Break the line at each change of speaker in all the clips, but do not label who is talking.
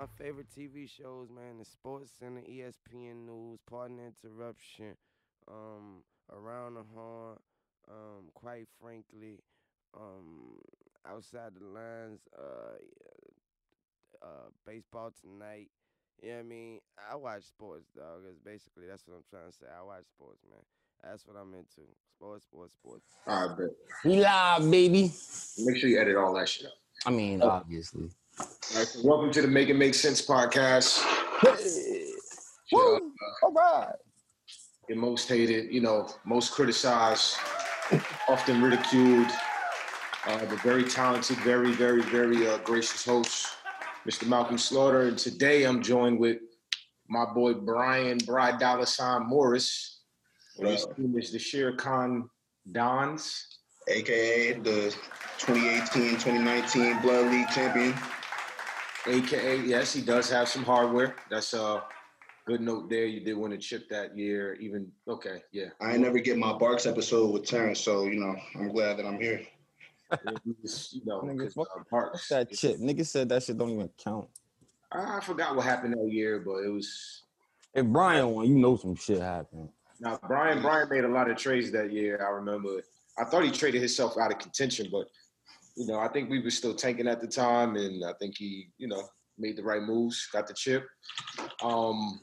My favorite TV shows, man, the Sports Center, ESPN News, Pardon the Interruption, um, Around the Horn, um, quite frankly, um, outside the lines, uh, uh, baseball tonight. You know what I mean? I watch sports, dog. It's basically that's what I'm trying to say. I watch sports, man. That's what I'm into. Sports, sports, sports.
All right, bet.
We live, baby.
Make sure you edit all that shit out.
I mean, obviously.
All right, so welcome to the Make It Make Sense podcast.
Woo! All right.
Your most hated, you know, most criticized, often ridiculed, uh, but very talented, very, very, very uh, gracious host, Mr. Malcolm Slaughter. And today I'm joined with my boy Brian Bride Dollar Sign Morris. His team is the Shere Khan Dons.
aka the 2018-2019 Blood League champion.
AKA, yes, he does have some hardware. That's a good note there. You did win a chip that year. Even okay, yeah.
I ain't never get my Barks episode with Terrence, so you know I'm glad that I'm here.
You you know,
Nigga,
'cause,
fuck-
uh, Parks-
That chip. Nigga said that shit don't even count.
I I forgot what happened that year, but it was
If Brian won, you know some shit happened.
now Brian. Brian made a lot of trades that year. I remember. I thought he traded himself out of contention, but you know, I think we were still tanking at the time, and I think he, you know, made the right moves, got the chip. Um,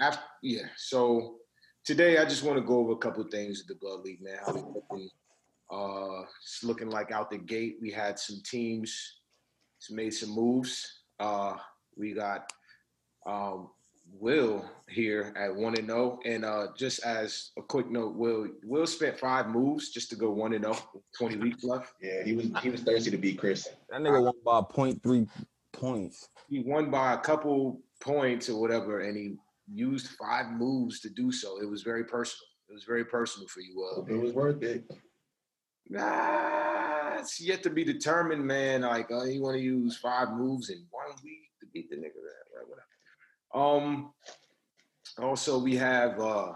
after yeah. So today, I just want to go over a couple things with the Blood League, man. How looking? Uh, it's looking like out the gate, we had some teams made some moves. Uh, we got um, Will here at one and zero, and uh, just as a quick note, Will Will spent five moves just to go one and 0, 20 weeks left.
Yeah, he was he was thirsty to beat Chris.
That nigga won by 0.3 points.
He won by a couple points or whatever, and he used five moves to do so. It was very personal. It was very personal for you, Will.
It was worth it.
Nah, it's yet to be determined, man. Like, uh, you want to use five moves in one week to beat the nigga that, right? Whatever. Um. Also, we have uh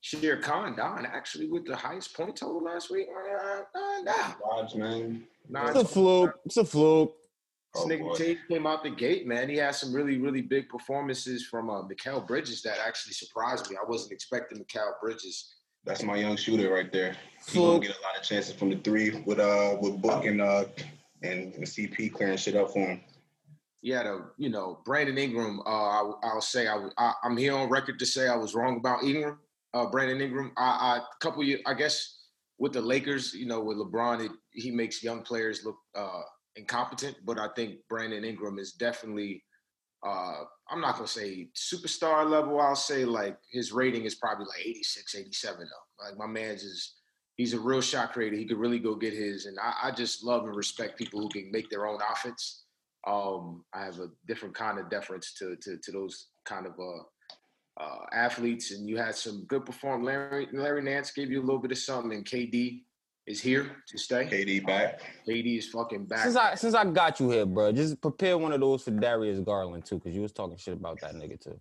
Shere Khan Don actually with the highest point total last week. Uh, uh, nah,
Vibes, man.
nah,
It's a fluke. It's a fluke.
This
Oh,
nigga
boy.
came out the gate, man. He had some really, really big performances from uh, Mikal Bridges that actually surprised me. I wasn't expecting Mikal Bridges.
That's my young shooter right there. He gonna get a lot of chances from the three with uh with Book and uh and, and CP clearing shit up for him.
He had you know, Brandon Ingram. Uh, I, I'll say I, I, I'm here on record to say I was wrong about Ingram. Uh, Brandon Ingram. I, couple years, I guess, with the Lakers, you know, with LeBron, it, he makes young players look uh, incompetent. But I think Brandon Ingram is definitely. Uh, I'm not gonna say superstar level. I'll say like his rating is probably like 86, 87 though. Like my man's is he's a real shot creator. He could really go get his, and I, I just love and respect people who can make their own offense. Um, I have a different kind of deference to to, to those kind of uh, uh, athletes, and you had some good perform. Larry Larry Nance gave you a little bit of something, and KD is here to stay.
KD back.
KD is fucking back.
Since I since I got you here, bro, just prepare one of those for Darius Garland too, because you was talking shit about that nigga too.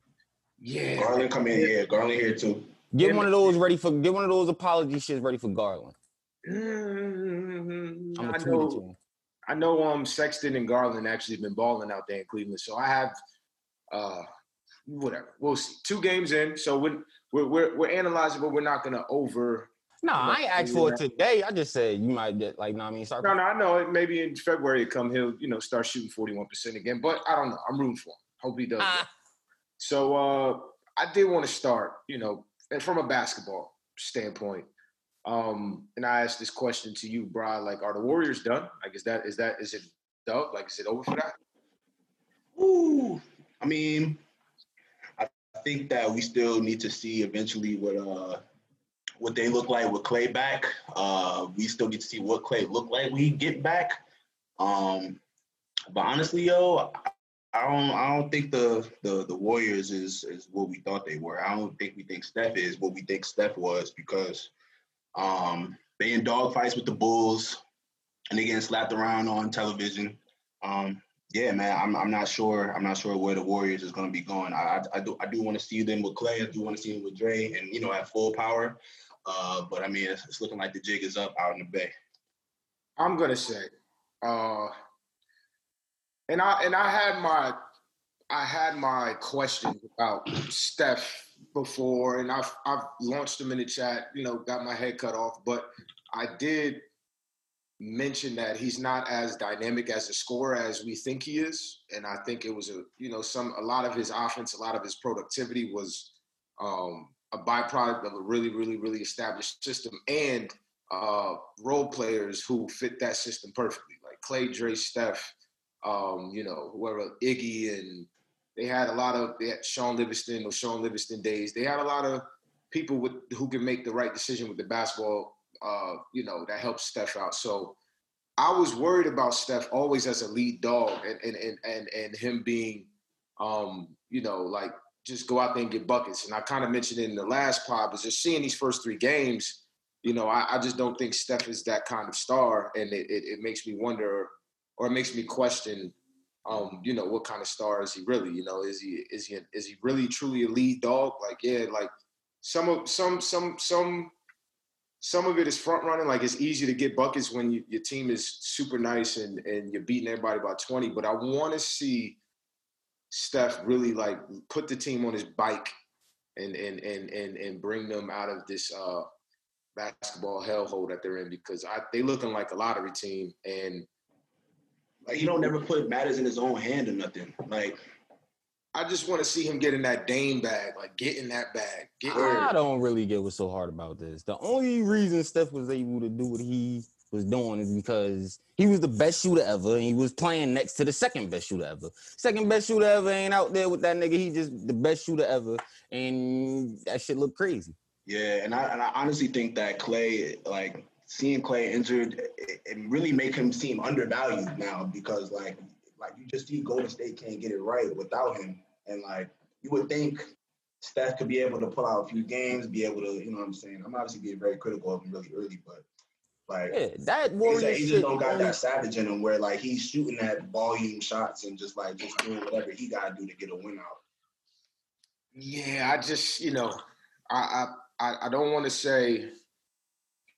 yeah,
Garland come in, yeah, Garland here too.
Get
Yeah,
one of those ready for get one of those apology shits ready for Garland.
Mm,
I'm
I
gonna tweet it to
know. I know. Um, Sexton and Garland actually been balling out there in Cleveland, so I have. Uh, whatever. We'll see. Two games in, so we're we're we're, we're analyzing, but we're not gonna over.
No, I ain't asked for it today. I just said you might get like, what I mean, start.
No, no, I know. it. Maybe in February, it come he'll you know start shooting forty one percent again, but I don't know. I'm rooting for him. Hope he does.
Ah.
So uh, I did want to start, you know, and from a basketball standpoint. Um, and I asked this question to you, Brian. Like, are the Warriors done? Like, is that is that is it done? Like, is it over for that?
Ooh. I mean, I think that we still need to see eventually what uh what they look like with Clay back. Uh, we still need to see what Clay look like when he get back. Um, but honestly, yo, I don't I don't think the the the Warriors is is what we thought they were. I don't think we think Steph is what we think Steph was because um they in dog fights with the Bulls and they getting slapped around on television. Um, yeah, man, I'm I'm not sure. I'm not sure where the Warriors is going to be going. I I, I do I do want to see them with Clay. I do want to see them with Dre, and you know at full power. Uh, but I mean, it's, it's looking like the jig is up out in the Bay.
I'm gonna say, uh, and I and I had my, I had my questions about Steph before, and I've I've launched them in the chat. You know, got my head cut off, but I did mention that he's not as dynamic as a scorer as we think he is, and I think it was a you know some a lot of his offense, a lot of his productivity was um, a byproduct of a really really really established system and uh, role players who fit that system perfectly, like Clay, Dre, Steph, um, you know, whoever Iggy, and they had a lot of they had Shaun Livingston or Sean Livingston days. They had a lot of people with who can make the right decision with the basketball. Uh, you know, that helps Steph out. So I was worried about Steph always as a lead dog and and and and, and him being um, you know, like just go out there and get buckets. And I kind of mentioned in the last pod, but just seeing these first three games, you know, I, I just don't think Steph is that kind of star. And it, it, it makes me wonder or it makes me question um, you know, what kind of star is he really? You know, is he is he is he really truly a lead dog? Like, yeah, like some of some some some some of it is front running. Like it's easy to get buckets when you, your team is super nice and and you're beating everybody by 20. But I want to see Steph really like put the team on his bike and and and and and bring them out of this uh, basketball hellhole that they're in because I, they looking like a lottery team and
like he don't never put matters in his own hand or nothing. Like
I just want to see him get in that Dame bag, like get in that bag. Get
I don't really get what's so hard about this. The only reason Steph was able to do what he was doing is because he was the best shooter ever, and he was playing next to the second best shooter ever. Second best shooter ever ain't out there with that nigga. He just the best shooter ever, and that shit look crazy.
Yeah, and I and I honestly think that Clay, like seeing Clay injured, it, it really make him seem undervalued now because like like you just see Golden State can't get it right without him, and like you would think Steph could be able to pull out a few games, be able to, you know what I'm saying. I'm obviously being very critical of him really early, but like
yeah, that Warriors
he just don't got that savage in him where like he's shooting that volume shots and just like just doing whatever he gotta do to get a win out.
Yeah, I just you know, I I I don't want to say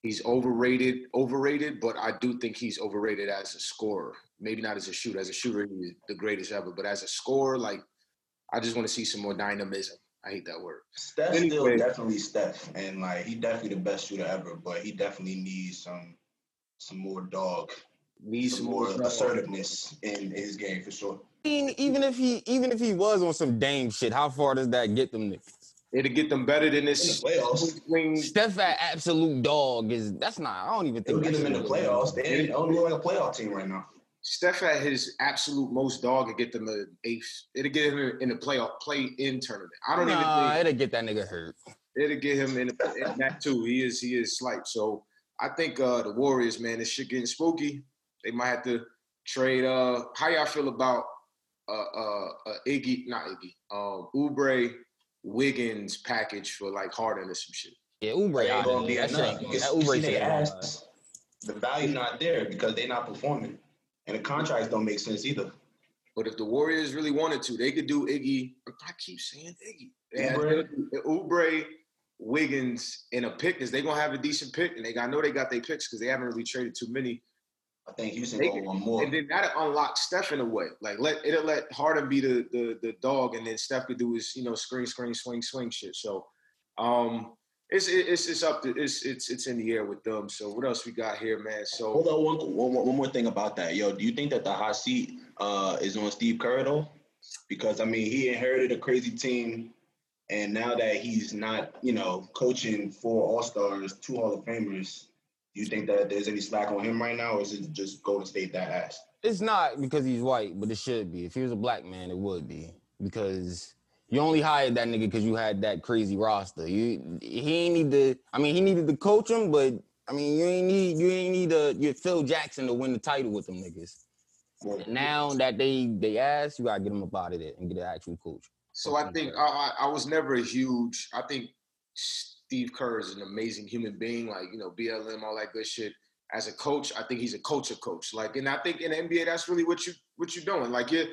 he's overrated, overrated, but I do think he's overrated as a scorer. Maybe not as a shooter. As a shooter, he's the greatest ever. But as a scorer, like I just want to see some more dynamism. I hate that word.
Steph's anyway. still definitely Steph, and like he definitely the best shooter ever. But he definitely needs some some more dog, needs some, some more assertiveness in, in his game for sure.
I mean even if he even if he was on some Dame shit, how far does that get them niggas?
It'll get them better than this.
In the playoffs.
Steph at absolute dog is that's not. I don't even think.
It'll get them in the playoffs. They don't look like a playoff team right now.
Steph at his absolute most dog and get them an eighth. It'll get him in the playoff play in tournament. I don't
nah,
even think
it'll get that nigga hurt.
It'll get him in, the, in that too. He is he is slight. So I think uh the Warriors, man, this shit getting spooky. They might have to trade. Uh, how y'all feel about uh uh, uh Iggy, not Iggy, um, Oubre Wiggins package for like Harden or some shit.
Yeah, Oubre
out of there. That, that Oubre the value not there because they're not performing, and the contracts don't make sense either.
But if the Warriors really wanted to, they could do Iggy. I keep saying Iggy. They Oubre, Oubre Wiggins in a pick because they're gonna have a decent pick, and they I know they got their picks because they haven't really traded too many.
I think Houston they, go one more.
And then that'll unlock Steph in a way. Like let it'll let Harden be the the the dog, and then Steph could do his you know screen screen swing swing shit. So, um, it's it's it's up to it's it's it's in the air with them. So what else we got here, man? So
hold on one one, one more thing about that, yo. Do you think that the hot seat uh is on Steve Kerr though? Because I mean he inherited a crazy team. And now that he's not, you know, coaching four All Stars, two Hall of Famers, do you think that there's any slack on him right now, or is it just Golden State that ass?
It's not because he's white, but it should be. If he was a black man, it would be because you only hired that nigga because you had that crazy roster. You he ain't need to. I mean, he needed to coach him, but I mean, you ain't need you ain't need a you Phil Jackson to win the title with them niggas. Now that they they asked, you gotta get them up out of there and get an actual coach.
So I think I, I was never a huge. I think Steve Kerr is an amazing human being, like, you know, BLM, all that good shit. As a coach, I think he's a culture coach. Like, and I think in the NBA, that's really what you what you're doing. Like, you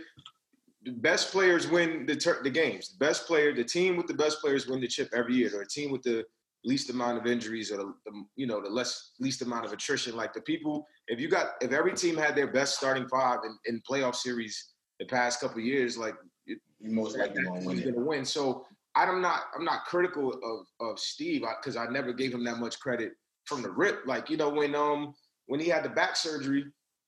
the best players win the ter- the games. The best player, the team with the best players win the chip every year. Or a team with the least amount of injuries or the, the, you know the less least amount of attrition. Like the people, if you got if every team had their best starting five in, in playoff series the past couple years, like you
most likely win
gonna win. So I'm not I'm not critical of of Steve because I, never gave him that much credit from the rip. Like you know when um when he had the back surgery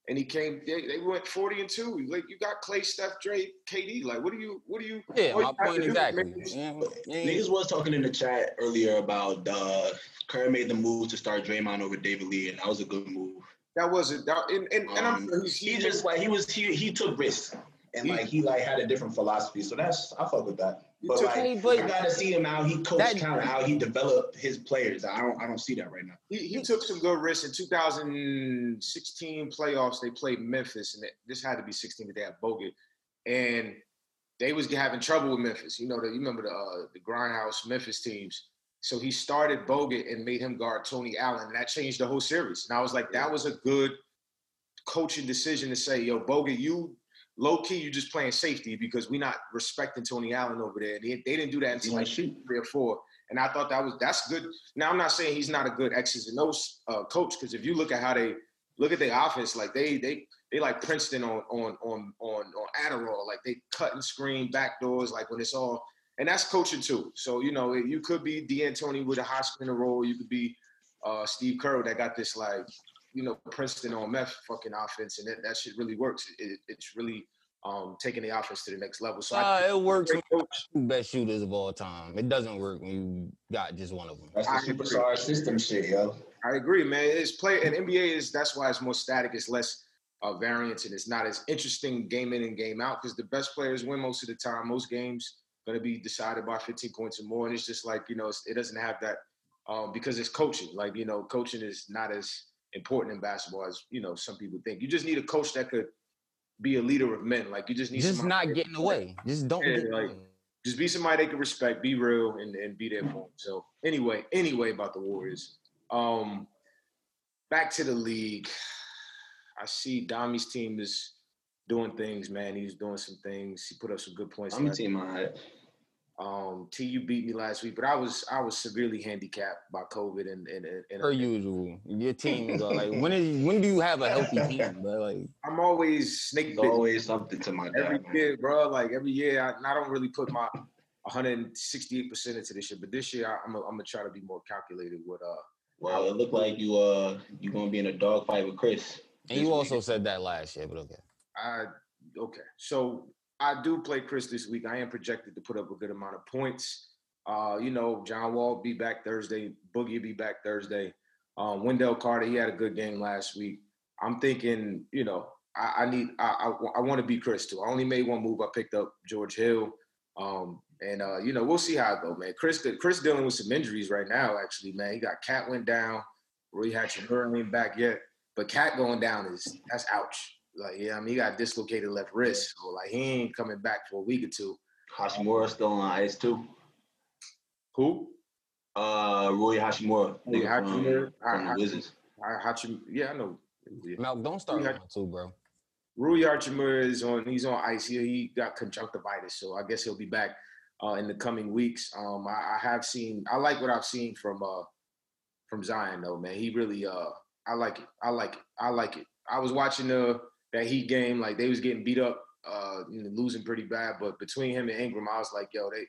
and he came, they, they went 40 and two. Like you got Clay, Steph, Dre, KD. Like what do you what do you?
Yeah,
all you
my point exactly.
man, is-
Yeah, yeah.
Niggas was talking in the chat earlier about uh Kerr made the move to start Draymond over David Lee, and that was a good move.
That wasn't that, and and, and I'm
Um,
sure he's,
he just like he was he he took risks and like he like had a different philosophy. So that's I fuck with that.
He
But
took-
like
Hey, but
I gotta see him how he coached kind of how he developed his players. I don't I don't see that right now.
he, he took some good risks in 2016 playoffs. They played Memphis, and it, this had to be 16 that they had Bogut, and they was having trouble with Memphis. You know, the, you remember the uh, the grindhouse Memphis teams. So he started Bogut and made him guard Tony Allen, and that changed the whole series. And I was like, that was a good coaching decision to say, yo, Bogut, you low key, you're just playing safety because we're not respecting Tony Allen over there. They, they didn't do that until like
shoot.
three or four. And I thought that was that's good. Now I'm not saying he's not a good X's and O's uh, coach because if you look at how they look at their offense, like they they they like Princeton on on on on on Adderall, like they cut and screen back doors, like when it's all and that's coaching too. So you know you could be D'Antoni with a high spinner roll, you could be uh, Steve Kerr that got this like you know Princeton on meth fucking offense, and that, that shit really works. It, it's really um, taking the offense to the next level. So
Uh,
I
it works
coach.
best shooters of all time. It doesn't work when you got just one of them.
That's the
I agree.
superstar system shit, yo.
I agree, man. It's play and NBA is that's why it's more static. It's less uh, variance and it's not as interesting game in and game out because the best players win most of the time. Most games going to be decided by 15 points or more, and it's just like you know it's, it doesn't have that um, because it's coaching. Like you know, coaching is not as important in basketball as you know some people think. You just need a coach that could be a leader of men. Like you just need
Just
somebody-
not getting away. Just don't
Yeah,
get
like-
away.
just be somebody they can respect, be real, and, and be there for them. So anyway, anyway about the Warriors. Um, back to the league. I see Dami's team is doing things, man. He's doing some things. He put up some good points.
I'm a team on it.
Um, TU beat me last week, but I was I was severely handicapped by COVID and and, and, and
Per usual, your team is like when is when do you have a healthy team? But like
I'm always snake
There's always something to my
every
dad, man.
year, bro. Like every year, I, I don't really put my 168 percent into this shit. But this year, I, I'm gonna try to be more calculated with uh.
Well, it looked like you uh you gonna be in a dogfight with Chris.
and you also said that last year, but okay.
I okay. So I do play Chris this week. I am projected to put up a good amount of points. Uh, you know, John Wall be back Thursday. Boogie be back Thursday. Um, Wendell Carter, he had a good game last week. I'm thinking, you know, I, I need, I, I, I want to be Chris too. I only made one move. I picked up George Hill. Um, and uh, you know, we'll see how it go, man. Chris, Chris dealing with some injuries right now. Actually, man, he got Cat went down. Rui Hachimura ain't back yet, but Cat going down is that's ouch. Like, yeah, I mean, he got dislocated left wrist, so like he ain't coming back for a week or two.
Hachimura still on ice too.
Who?
Uh, Rui Hachimura.
Rui
nigga from- from
I- I-
Wizards.
Yeah, I know. Yeah.
Malk, don't start
Yeah.
one too, bro.
Rui Hachimura is on. He's on ice. He, he got conjunctivitis, so I guess he'll be back uh, in the coming weeks. Um, I, I have seen. I like what I've seen from uh, from Zion though, man. He really. Uh, I like it. I like it. I like it. I was watching the that Heat game. Like they was getting beat up, uh, you know, losing pretty bad. But between him and Ingram, I was like, yo, they.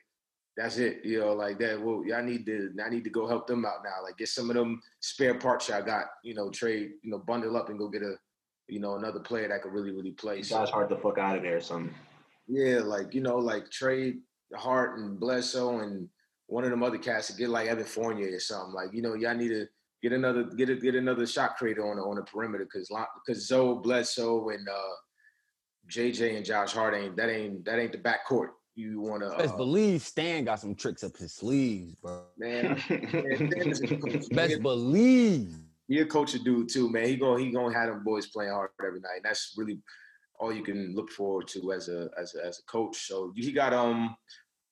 That's it, you know, like that. Well, y'all need to, I need to go help them out now. Like, get some of them spare parts y'all got, you know, trade, you know, bundle up and go get a, you know, another player that could really, really play. So,
Josh Hart the fuck out of there or something.
yeah, like you know, like trade Hart and Bledsoe and one of them other cats to get like Evan Fournier or something. Like you know, y'all need to get another get a, get another shot creator on the, on the perimeter because because Zoe Bledsoe and uh, JJ and Josh Hart ain't that ain't that ain't the backcourt you want to.
Best
Uh,
believe Stan got some tricks up his sleeves, bro.
man, man, Stan is a coach.
Best believe.
he a coach a dude too, man. He gonna he gonna have them boys playing hard every night. And that's really all you can look forward to as a as a, as a coach. So he got um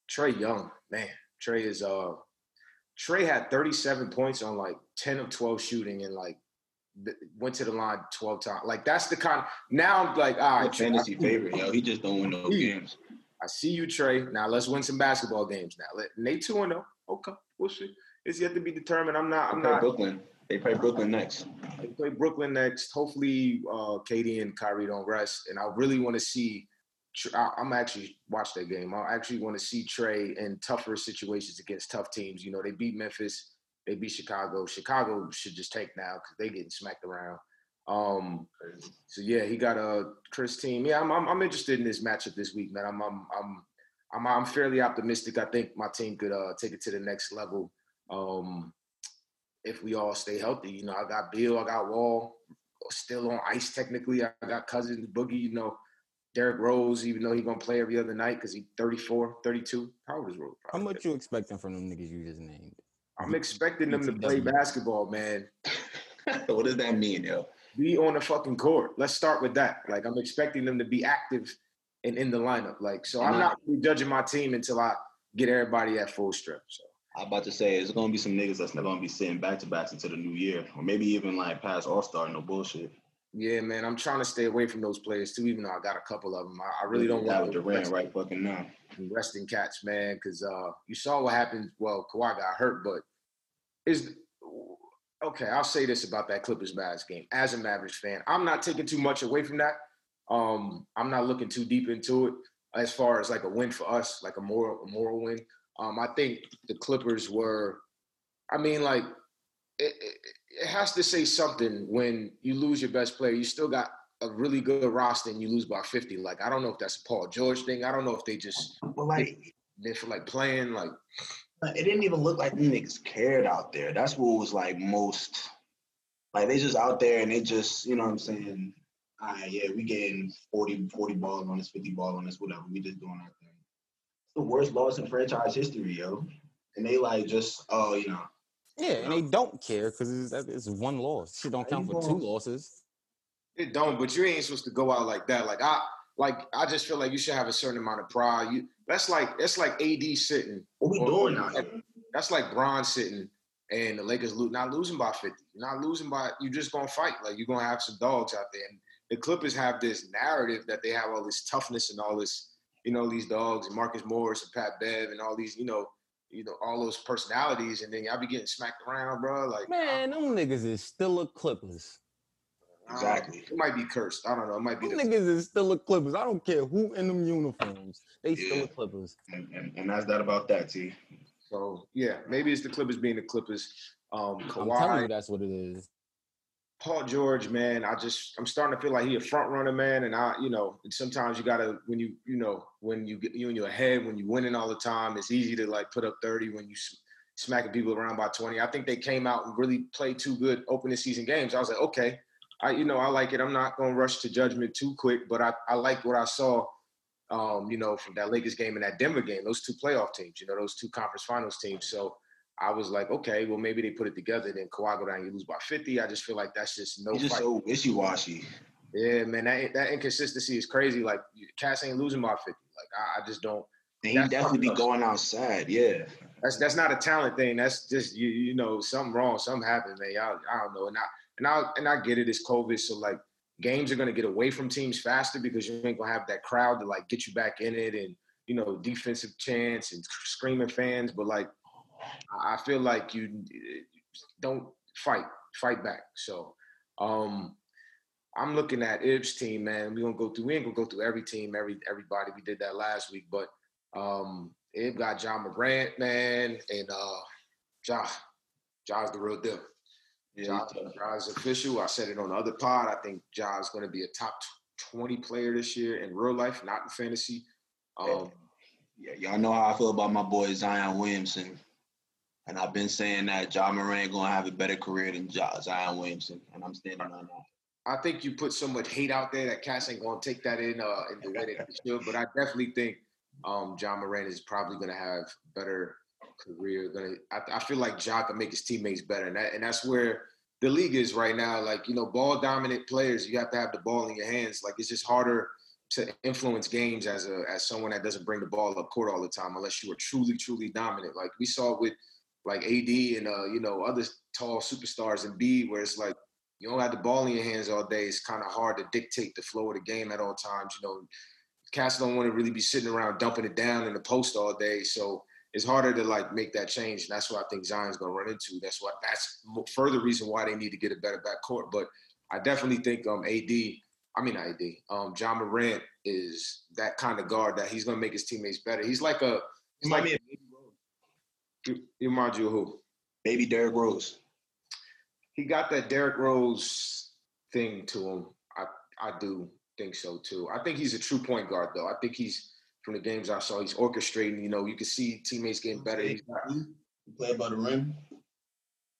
Trae Young, man. Trae is uh Trae had 37 points on like 10 of 12 shooting and like went to the line 12 times. Like that's the kind. Now I'm like, all right,
fantasy
I,
favorite, yo. He just don't win no games.
I see you, Trae. Now let's win some basketball games. Now let Nate two and zero. Okay, we'll see. It's yet to be determined. I'm not. I'm not.
Brooklyn. They play Brooklyn next.
They play Brooklyn next. Hopefully, uh, KD and Kyrie don't rest. And I really want to see I'm actually watch that game. I actually want to see Trae in tougher situations against tough teams. You know, they beat Memphis, they beat Chicago. Chicago should just take now because they getting smacked around. Um, so yeah, he got a Chris team. Yeah, I'm, I'm, I'm interested in this matchup this week, man. I'm I'm I'm I'm, I'm fairly optimistic. I think my team could uh, take it to the next level. Um, if we all stay healthy, you know, I got Bill, I got Wall, still on ice technically. I got Cousins, Boogie, you know, Derrick Rose, even though he's gonna play every other night because he's 34, 32. How old is Rose?
How much you expecting from them niggas you just named?
I'm expecting them to play basketball, man.
what does that mean, yo?
Be on the fucking court. Let's start with that. Like I'm expecting them to be active and in the lineup. Like so, I'm not really judging my team until I get everybody at full strength. So.
I'm about to say it's gonna be some niggas that's not gonna be sitting back to backs into the new year, or maybe even like past All Star. No bullshit.
Yeah, man, I'm trying to stay away from those players too. Even though I got a couple of them, I, I really don't want
to Durant right fucking now.
Resting cats, man, because uh, you saw what happened. Well, Kawhi got hurt, but is okay. I'll say this about that Clippers Mavs game. As a Mavericks fan, I'm not taking too much away from that. Um, I'm not looking too deep into it as far as like a win for us, like a moral, a moral win. Um, I think the Clippers were. I mean, like it, it, it has to say something when you lose your best player. You still got a really good roster and you lose by 50. Like, I don't know if that's a Paul George thing. I don't know if they just
well, like
they feel like playing like
it didn't even look like the niggas cared out there. That's what was like most like they just out there and they just, you know what I'm saying? All right, yeah, we getting 40, 40 balls on this, 50 ball on this, whatever. We just doing our thing. It's the worst loss in franchise history, yo. And they like just, oh, you know,
yeah, and they don't care because it's, it's one loss. Shit don't count for two losses.
It don't, but you ain't supposed to go out like that. Like I, like I just feel like you should have a certain amount of pride. You that's like that's like AD sitting.
What we doing now?
That's like Bron sitting and the Lakers lo- not losing by 50. You're not losing by you just gonna fight. Like you're gonna have some dogs out there. And the Clippers have this narrative that they have all this toughness and all this, you know, these dogs and Marcus Morris and Pat Bev and all these, you know, you know, all those personalities, and then y'all be getting smacked around, bro. Like,
man, them niggas is still a Clippers.
Exactly. It might be cursed. I don't know. It might be.
Them niggas is still a Clippers. I don't care who in them uniforms. They yeah. still a Clippers.
And, and, and, that's that about that, T.
So yeah, maybe it's the Clippers being the Clippers. Um, Kawhi,
I'm telling you, that's what it is.
Paul George, man, I just I'm starting to feel like he a front runner, man. And I, you know, sometimes you gotta when you, you know, when you get you in your head, when you winning all the time, it's easy to like put up 30 when you smacking people around by 20. I think they came out and really played two good opening season games. I was like, okay, I, you know, I like it. I'm not gonna rush to judgment too quick, but I, I like what I saw, um, you know, from that Lakers game and that Denver game. Those two playoff teams, you know, those two conference finals teams. So I was like, okay, well maybe they put it together. Then Kawhi go down, you lose by 50. I just feel like that's just no.
He's just so wishy washy.
Yeah, man, that that inconsistency is crazy. Like Cass ain't losing by 50. Like I, I just don't.
And he definitely be going outside. Yeah.
That's that's not a talent thing. That's just you you know something wrong. Something happened, man. I, I don't know. And I and I and I get it. It's COVID, so like games are gonna get away from teams faster because you ain't gonna have that crowd to like get you back in it and you know defensive chance and screaming fans. But like I feel like you don't fight, fight back. So um, I'm looking at Ib's team, man. We're gonna go through, we ain't gonna go through every team, every everybody. We did that last week, but um Ib got Ja Morant, man, and uh Ja. Ja's the real deal. Ja, Ja's official. I said it on the other pod. I think Ja's gonna be a top 20 player this year in real life, not in fantasy. Um,
yeah, y'all know how I feel about my boy Zion Williamson. And I've been saying that Ja Morant gonna have a better career than ja, Zion Williamson, and I'm standing on that.
I think you put so much hate out there that Cass ain't gonna take that in uh, in the way that he should. But I definitely think um, Ja Morant is probably gonna have better career. Gonna, I, I feel like Ja can make his teammates better, and that, and that's where the league is right now. Like you know, ball dominant players, you have to have the ball in your hands. Like it's just harder to influence games as a as someone that doesn't bring the ball up court all the time, unless you are truly truly dominant. Like we saw with like AD and uh, you know other tall superstars and B, where it's like you don't have the ball in your hands all day. It's kind of hard to dictate the flow of the game at all times. You know, cats don't want to really be sitting around dumping it down in the post all day, so it's harder to like make that change. And that's what I think Zion's gonna run into. That's what that's further reason why they need to get a better back court. But I definitely think um AD I mean AD. Um, Ja Morant is that kind of guard that he's gonna make his teammates better. He's like a he's
Remind
like
me of Baby Rose.
he reminds you who?
Baby Derrick Rose.
He got that Derrick Rose thing to him. I I do think so too. I think he's a true point guard though. I think he's from the games I saw, he's orchestrating. You know, you can see teammates getting better. He's got,
He play above the rim.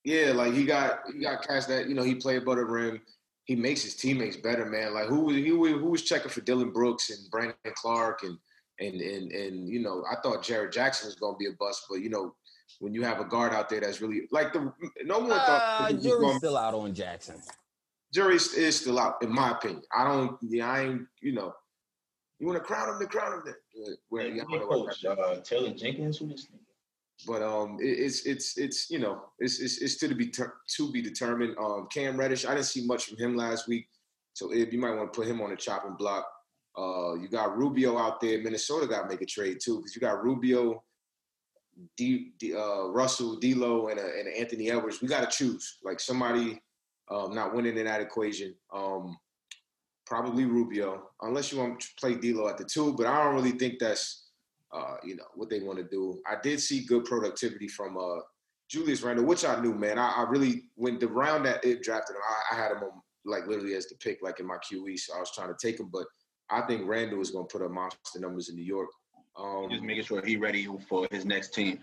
yeah, like he got he got cast that. You know, he played above the rim. He makes his teammates better, man. Like who was he? was- Who was checking for Dillon Brooks and Brandon Clarke and and and and you know, I thought Jaren Jackson was gonna be a bust, but you know, when you have a guard out there that's really like the no one thought
Uh,
he
jury's
gonna-
still out on Jackson.
jury is still out, in my opinion. I don't, yeah, I ain't, you know, you want to crown him, then crown him. Then. Where, yeah, know
coach, uh, Taylor Jenkins, who this nigga?
but um, it, it's it's it's you know, it's it's, it's to be ter- to be determined. Um, Cam Reddish, I didn't see much from him last week, so if you might want to put him on the chopping block. Uh, you got Rubio out there. Minnesota got to make a trade too because you got Rubio, D, D, uh, Russell, D'Lo, and, a, and a Anthony Edwards. We got to choose like somebody um, not winning in that equation. Um, probably Rubio, unless you want to play D'Lo at the two. But I don't really think that's uh, you know what they want to do. I did see good productivity from uh, Julius Randle, which I knew, man. I, I really when the round that it drafted him, I, I had him on like literally as the pick, like in my QE. So I was trying to take him, but I think Randle is going to put up monster numbers in New York. Um,
Just making sure he ready for his next team.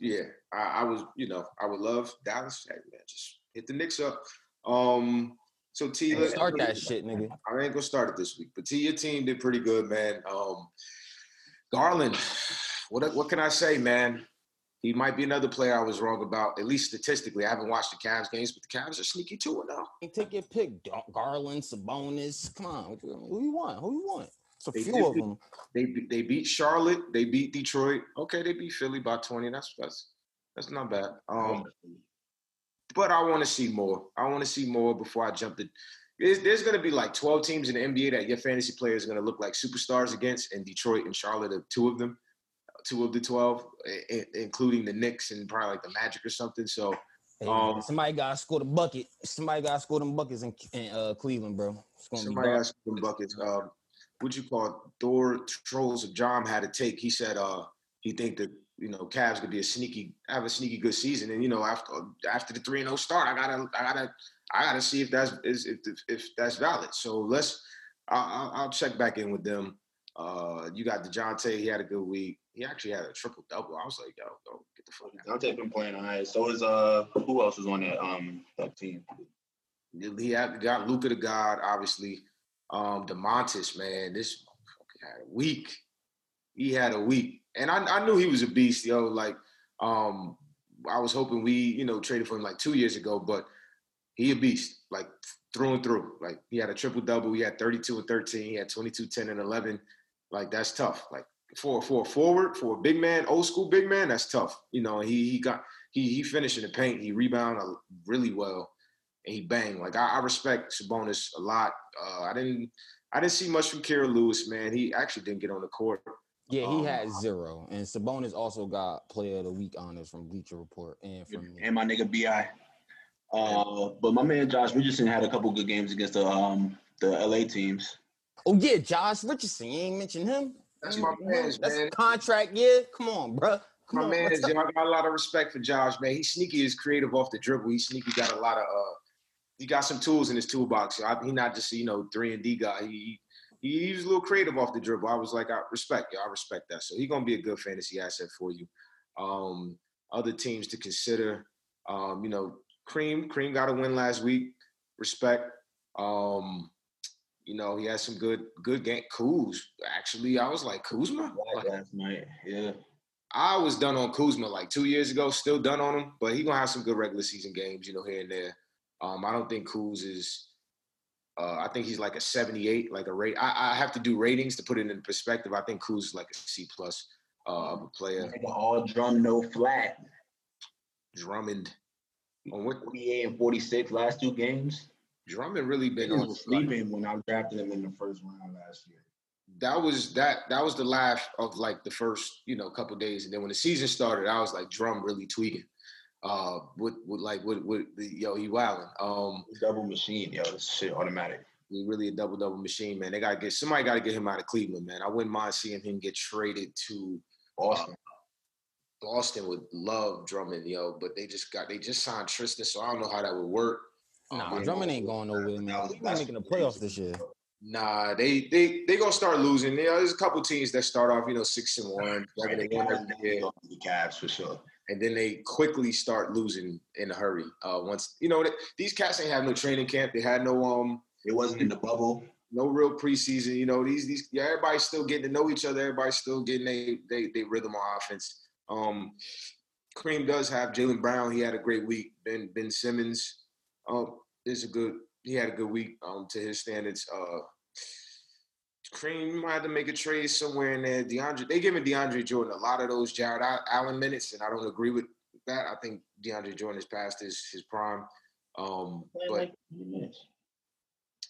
Yeah, I, I was, you know, I would love Dallas. Hey, man, just hit the Knicks up. Um, so T,
Hey,
let's-
Start that shit, nigga.
I ain't gonna start it this week, but T, your team did pretty good, man. Um, Garland, what what can I say, man? He might be another player I was wrong about, at least statistically. I haven't watched the Cavs games, but the Cavs are sneaky too now.
Hey, Take your pick. Dar- Garland, Sabonis. Come on. Who you want? Who you want? It's a
They
few
did
of
beat-
them.
They they beat Charlotte, they beat Detroit. Okay, they beat Philly by twenty. That's that's that's not bad. Um, but I want to see more. I want to see more before I jump to. There's, there's going to be like 12 teams in the NBA that your fantasy players are going to look like superstars against, and Detroit and Charlotte are two of them, two of the 12, i- i- including the Knicks and probably like the Magic or something. So
Hey,
Um,
somebody got to score the bucket. Somebody got to score them buckets in, in uh, Cleveland, bro.
Somebody got some buckets. Um, what you call it? Thor Trolls of John had a take. He said uh, he think that you know Cavs could be a sneaky, have a sneaky good season, and you know after after the three and zero start, I gotta I gotta I gotta see if that's is if if that's valid. So let's I'll, I'll check back in with them. Uh, you got Dejounte. He had a good week. He actually had a triple double. I was like, yo, go get the fuck out.
Dante been playing all right. So is uh who else is on that um that team?
He had got Luka the God, obviously. Um, Domantas, man, this had a week. He had a week, and I, I knew he was a beast, yo. Like, um, I was hoping we, you know, traded for him like two years ago, but he a beast, like through and through. Like, he had a triple double. He had 32 and 13. He had 22, 10, and 11. Like, that's tough. Like for for a forward, for a big man, old school big man, that's tough. You know, he he got he he finished in the paint. He rebounded really well and he banged. Like I, I respect Sabonis a lot. Uh, I didn't I didn't see much from Kira Lewis, man. He actually didn't get on the court.
Yeah, he
Um,
had zero. And Sabonis also got player of the week honors from Bleacher Report and from.
And my nigga Bi. Uh, but my man Josh Richardson had a couple good games against the um the LA teams.
Oh yeah, Josh Richardson. You ain't mentioned him.
That's my
ain't mentioned him?
man's,
That's
man.
contract Yeah, Come on, bro. Come
My
on,
man,
what's
is, I got a lot of respect for Josh, man. He's sneaky, is creative off the dribble. He sneaky got a lot of uh he got some tools in his toolbox. I, he not just you know three and D guy. He he, was a little creative off the dribble. I was like, I respect you. I respect that. So he's gonna be a good fantasy asset for you. Um, other teams to consider. Um, you know, Cream. Cream got a win last week. Respect. Um, you know, he had some good good game. Kuz. Actually, I was like Kuzma. Like,
last night. Yeah.
I was done on Kuzma like two years ago, still done on him, but he gonna have some good regular season games, you know, here and there. Um, I don't think Kuz is. Uh, I think he's like a 78, like a rate. I, I have to do ratings to put it in perspective. I think Kuz is like a C plus uh, of a player.
All drum no flat.
Drummond. On what
48 and 46 last two games.
Drummond really been on
sleeping when I drafted him in the first round last year.
that was that that was the laugh of like the first you know couple days, and then when the season started, I was like Drum really tweaking. Uh, with with like with with the, yo he wilding. Um,
Double machine, yo. This shit automatic.
He's really a double double machine, man. They gotta get somebody gotta get him out of Cleveland, man. I wouldn't mind seeing him get traded to
Boston.
Boston would love Drummond, yo, but they just got they just signed Tristan, so I don't know how that would work.
Nah,
Um,
Drummond ain't going nowhere, man.
That was-
He's not making the playoffs this year.
Nah, they they they gonna start losing. You know, there's a couple teams that start off, you know, six and one, seven and one every year,
The Cavs for sure.
And then they quickly start losing in a hurry. Uh, once you know these cats ain't have no training camp, they had no um
It wasn't in the bubble.
no real preseason. You know, these these yeah, everybody's still getting to know each other. Everybody's still getting they they they rhythm on offense. Um, Cream does have Jaylen Brown. He had a great week. Ben Ben Simmons, um, is a good. He had a good week. Um, to his standards. Uh, Cream you might have to make a trade somewhere in there. DeAndre, they giving DeAndre Jordan a lot of those Jarrett Allen minutes, and I don't agree with that. I think DeAndre Jordan is past his his prime. Um, but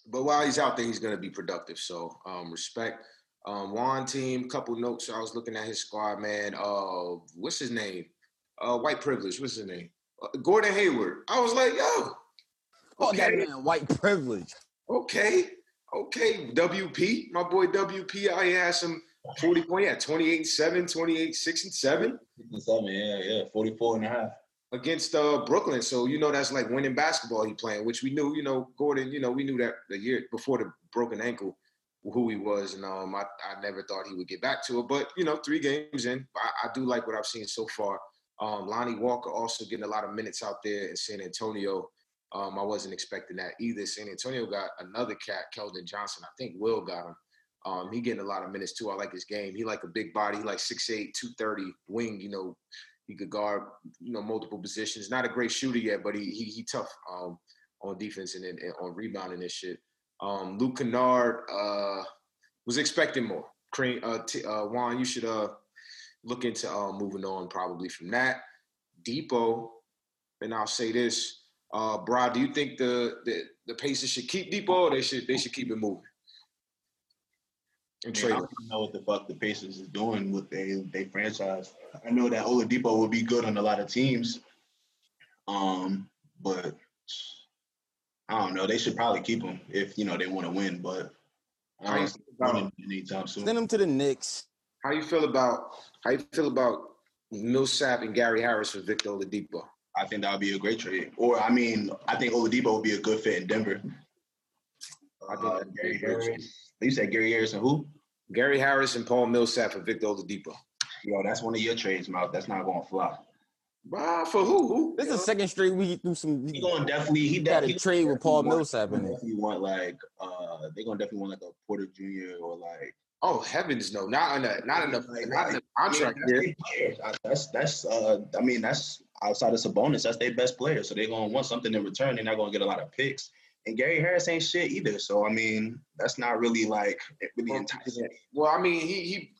but while he's out there, he's going to be productive. So um, respect. Um, Juan team, couple notes. I was looking at his squad, man. Uh, what's his name? Uh, white privilege. What's his name? Uh, Gordon Hayward. I was like, yo,
Oh, that
Okay.
man, white privilege.
okay, okay. WP, my boy WP. I had some 40 point. Yeah, 28 and 7, 28, 6 and 7
Seven, yeah, yeah, 44 and a half.
against uh, Brooklyn. So, you know, that's like winning basketball he playing, which we knew, you know, Gordon, you know, we knew that the year before the broken ankle who he was. And um, I, I never thought he would get back to it. But, you know, three games in, I, I do like what I've seen so far. Um, Lonnie Walker also getting a lot of minutes out there in San Antonio. Um, I wasn't expecting that either. San Antonio got another cat, Keldon Johnson. I think Will got him. Um, he getting a lot of minutes too. I like his game. He like a big body. He like 6'8", 230 wing, you know, he could guard, you know, multiple positions. Not a great shooter yet, but he he, he tough um, on defense and, and, on rebounding and shit. Um, Luke Kennard uh, was expecting more. Cream, uh, t- uh, Juan, you should uh, look into uh, moving on probably from that. Depot, and I'll say this, uh, Brad, do you think the, the the Pacers should keep Depot or they should they should keep it moving and
I
trade him?
don't know what the fuck the Pacers is doing with they they franchise. I know that Oladipo would be good on a lot of teams, um, but I don't know. They should probably keep him if you know they want to win. But I don't
feel
see anytime soon.
Send him to the Knicks.
How you feel about how you feel about Millsap and Gary Harris for Victor Oladipo?
I think that would be a great trade. Or I mean, I think Oladipo would be a good fit in Denver.
I think
Uh, Gary
a good
Harris. You said Gary Harris and who?
Gary Harris and Paul Millsap for Victor Oladipo.
Yo, that's one of your trades, Mouth. That's not going to fly.
Ah, for who? Who?
This is the second straight week through some.
He going definitely. He
got a trade with Paul
want-
Millsap in it.
Definitely want like uh, they gonna definitely want like a Porter Jr. or like
Oh heavens, no! Not in a not in a
Like,
not in a
yeah,
contract
that's
year.
their. Uh, That's that's uh, I mean that's outside of Sabonis. That's their best player, so they're gonna want something in return. They're not gonna get a lot of picks. And Gary Harris ain't shit either. So I mean, that's not really like really enticing.
Well, I mean, he he.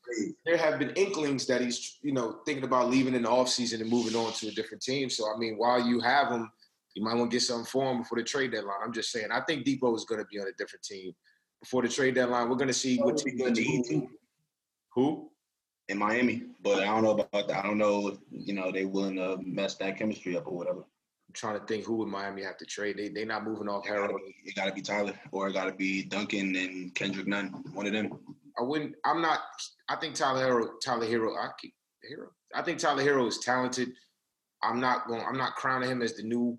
There have been inklings that he's you know thinking about leaving in the offseason and moving on to a different team. So I mean, while you have him, you might want to get something for him before the trade deadline. I'm just saying. I think Depot is going to be on a different team before the trade deadline. We're going to see what
Would be
teams
good to eat
Who?
In Miami, but I don't know about that. I don't know if you know they willing to mess that chemistry up or whatever.
I'm trying to think who would Miami have to trade. They they not moving off Harold.
it gotta be Tyler or it gotta be Duncan and Kendrick Nunn. One of them.
I wouldn't. I'm not. I think Tyler Herro. Tyler Herro. I keep Herro. I think Tyler Herro is talented. I'm not going. I'm not crowning him as the new.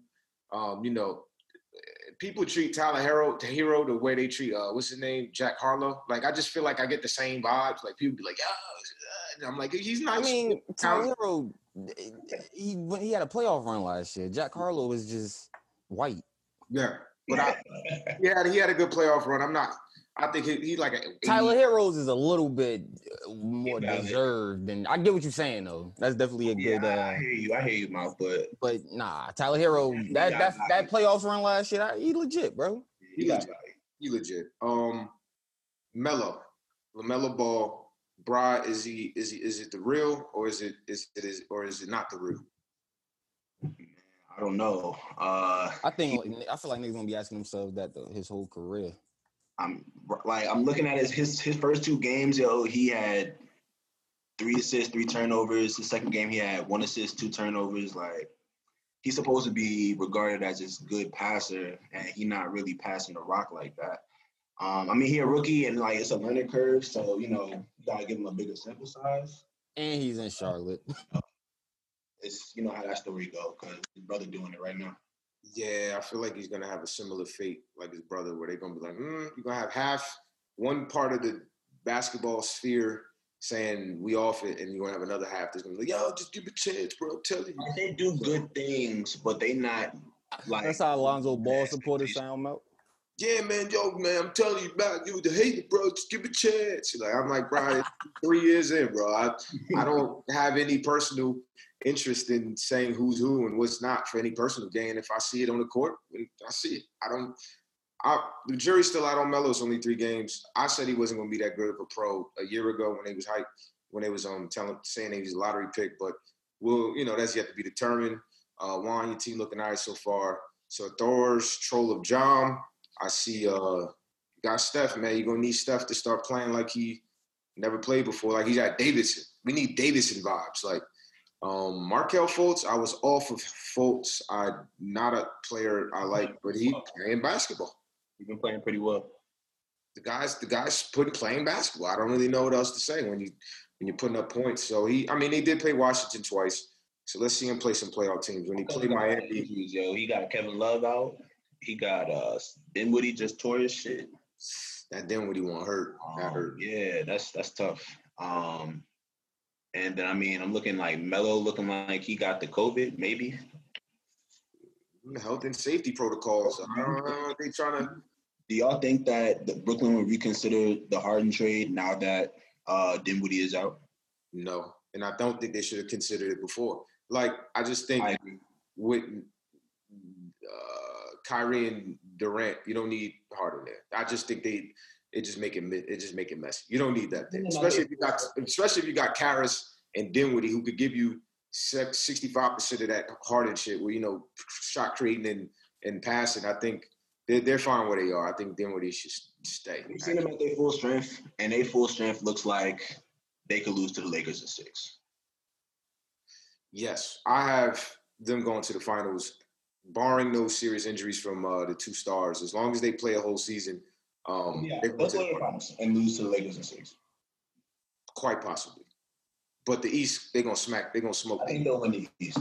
Um, you know, people treat Tyler Herro the hero the way they treat uh, what's his name, Jack Harlow. Like I just feel like I get the same vibes. Like people be like, yeah. I'm like, he's not.
I mean,
talented.
Tyler Herro, he when he had a playoff run last year. Jack Harlow was just white.
yeah, but I, he had he had a good playoff run. I'm not. I think he, he like a
Tyler Herro's is a little bit uh, more deserved than I get what you're saying though. That's definitely a
yeah,
good.
I
Uh,
hear you. I hear you, Mouth, but
but nah, Tyler Herro, that
Yeah,
that
nah.
that playoff run last year, he legit, bro.
he got
legit. He legit. Um, Mello, Lamelo Ball. Bry, is he is he is it the real or is it is it is or is it not the real?
I don't know. Uh,
I think I feel like niggas gonna be asking themselves that though, his whole career.
I'm like I'm looking at his his his first two games. Yo, he had three assists, three turnovers. The second game, he had one assist, two turnovers. Like he's supposed to be regarded as this good passer, and he not really passing the rock like that. Um, I mean, he a rookie and like it's a learning curve, so you know, you gotta give him a bigger sample size.
And he's in Charlotte.
It's you know how that story go because his brother doing it right now.
Yeah, I feel like he's gonna have a similar fate like his brother, where they're gonna be like, mm, you're gonna have half one part of the basketball sphere saying we off it, and you're gonna have another half that's gonna be like, yo, just give it a chance, bro. I'm telling you.
They do good things, but they not like
That's how Alonzo Ball
Yeah,
supporters sound, Mel.
Yeah, man, yo, man, I'm telling you about you the hater, bro. Just give a chance. Like I'm like, bro, three years in, bro. I I don't have any personal interest in saying who's who and what's not for any personal gain. If I see it on the court, I see it. I don't. I, the jury's still out on Melo. It's only three games. I said he wasn't going to be that good of a pro a year ago when he was hyped, when they was um telling saying he was a lottery pick. But well, you know that's yet to be determined. Uh, Juan, your team looking nice so far. So Thor's troll of Jam. I see. Uh, got Steph, man. You're gonna need Steph to start playing like he never played before. Like he's at Davidson. We need Davidson vibes. Like um Markelle Fultz, I was off of Fultz. I'm not a player I like, but he playing basketball.
He's been playing pretty well.
The guys, the guys putting playing basketball. I don't really know what else to say when you when you're putting up points. So he, I mean, he did play Washington twice. So let's see him play some playoff teams. When he played Miami,
yo. He got Kevin Love out. He got uh Dinwiddie just tore his shit.
that he want hurt. That
Um,
hurt.
yeah, that's that's tough. Um, and then I mean, I'm looking like Melo, looking like he got the COVID, maybe.
Health and safety protocols. I don't know. They trying to.
Do y'all think that the Brooklyn would reconsider the Harden trade now that uh Dinwiddie is out?
No, and I don't think they should have considered it before. Like I just think
I
with uh, Kyrie and Durant, you don't need Harden there. I just think they it just make it mi- it just make it messy. You don't need that there,
No, no,
especially if you got especially if you got Caris and Dinwiddie who could give you sixty five percent of that Harden shit, where you know shot creating and and passing. I think they're they're fine where they are. I think Dinwiddie should stay.
We've seen them at their full strength, and their full strength looks like they could lose to the Lakers in six.
Yes, I have them going to the finals, barring no serious injuries from uh, the two stars. As long as they play a whole season, um,
Yeah,
they're going
let's
to the
play the
finals.
and lose to the Lakers in six.
quite possibly. But the East, they're gonna smack. They're gonna smoke.
I
the
think they'll win the East.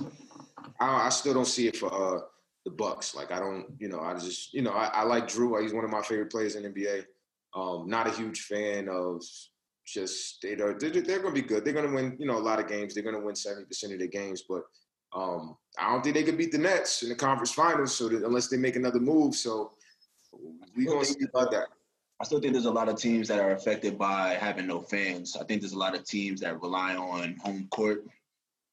I, I still don't see it for uh, the Bucks. Like I don't, you know, I just, you know, I, I like Jrue. He's one of my favorite players in NBA. Um, not a huge fan of just they are they're, they're going to be good. They're going to win, you know, a lot of games. They're going to win seventy percent of their games, but um, I don't think they could beat the Nets in the conference finals. So that, unless they make another move, so we
Well,
going to see about that.
I still think there's a lot of teams that are affected by having no fans. I think there's a lot of teams that rely on home court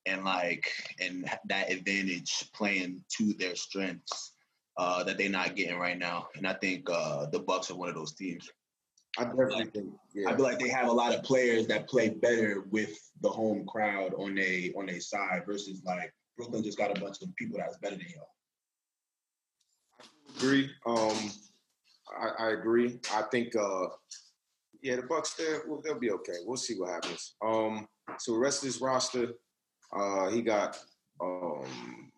and like and that advantage playing to their strengths uh, that they're not getting right now. And I think uh, the Bucks are one of those teams.
I definitely think, yeah.
I feel like they have a lot of players that play better with the home crowd on a on a side versus like Brooklyn just got a bunch of people that's better than y'all.
agree. Um, I, I agree. I think, uh, yeah, the Bucks there, well, they'll be okay. We'll see what happens. Um, so the rest of this roster, uh, he got um,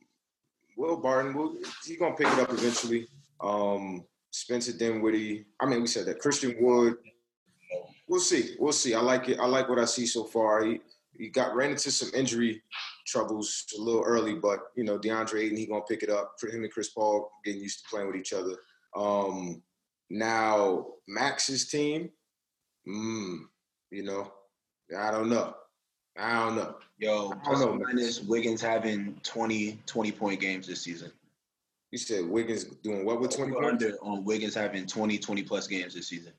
Will Barton. Will he's gonna pick it up eventually? Um, Spencer Dinwiddie. I mean, we said that Christian Wood. We'll see. We'll see. I like it. I like what I see so far. He he got ran into some injury troubles a little early, but you know DeAndre Ayton he gonna pick it up. For him and Chris Paul getting used to playing with each other. Um, now Max's team, mm, you know, I don't know. I don't know.
Yo,
I
plus
don't know.
minus Wiggins having 20, 20 point games this season.
You said Wiggins doing what with 20
Over
points?
under on Wiggins having 20, 20 plus games this season.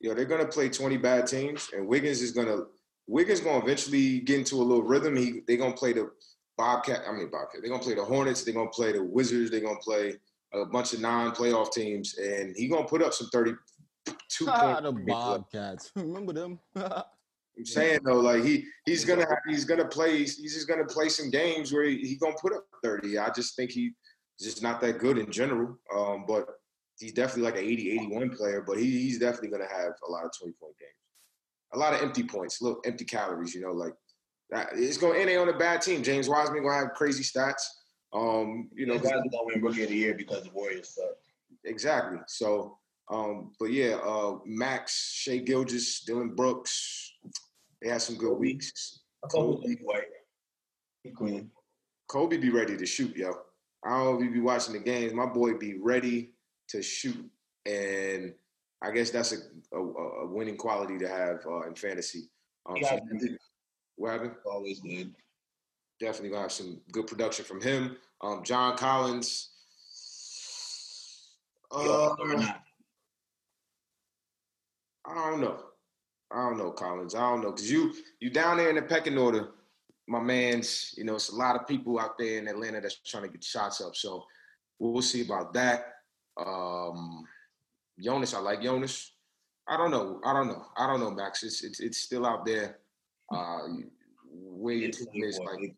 Yo, they're gonna play 20 bad teams, and Wiggins is gonna Wiggins is gonna eventually get into a little rhythm. He they're gonna play the Bobcat. I mean Bobcat. They're gonna play the Hornets. They're gonna play the Wizards. They're gonna play a bunch of non-playoff teams, and he gonna put up some 32
Ah,
points.
the Bobcats. Remember them?
I'm saying though, like he he's gonna have, he's gonna play he's just gonna play some games where he, he gonna put up 30. I just think he's just not that good in general. Um, but he's definitely like an 80, 81 player, but he, he's definitely gonna have a lot of 20 point games. A lot of empty points, little empty calories, you know, like that it's gonna end on a bad team. James Wiseman gonna have crazy stats. Um, you know,
guys are gonna win rookie of the year because the Warriors suck.
Exactly. So Um, but yeah, uh, Max, Shai Gilgeous, Dillon Brooks, they had some good weeks.
I thought it White. He clean.
Coby be ready to shoot, yo. I don't know if you be watching the games. My boy be ready to shoot, and I guess that's a, a, a winning quality to have uh, in fantasy. Um,
Yeah.
so, what happened?
Always good.
Definitely gonna have some good production from him. Um, John Collins. Uh,
Yo, or not.
I don't know. I don't know, Collins. I don't know because you you down there in the pecking order, my man's. You know, it's a lot of people out there in Atlanta that's trying to get shots up. So we'll see about that. Um, Jonas, I like Jonas. I don't know. I don't know. I don't know, Max. It's it's, it's still out there. Uh, where your team is like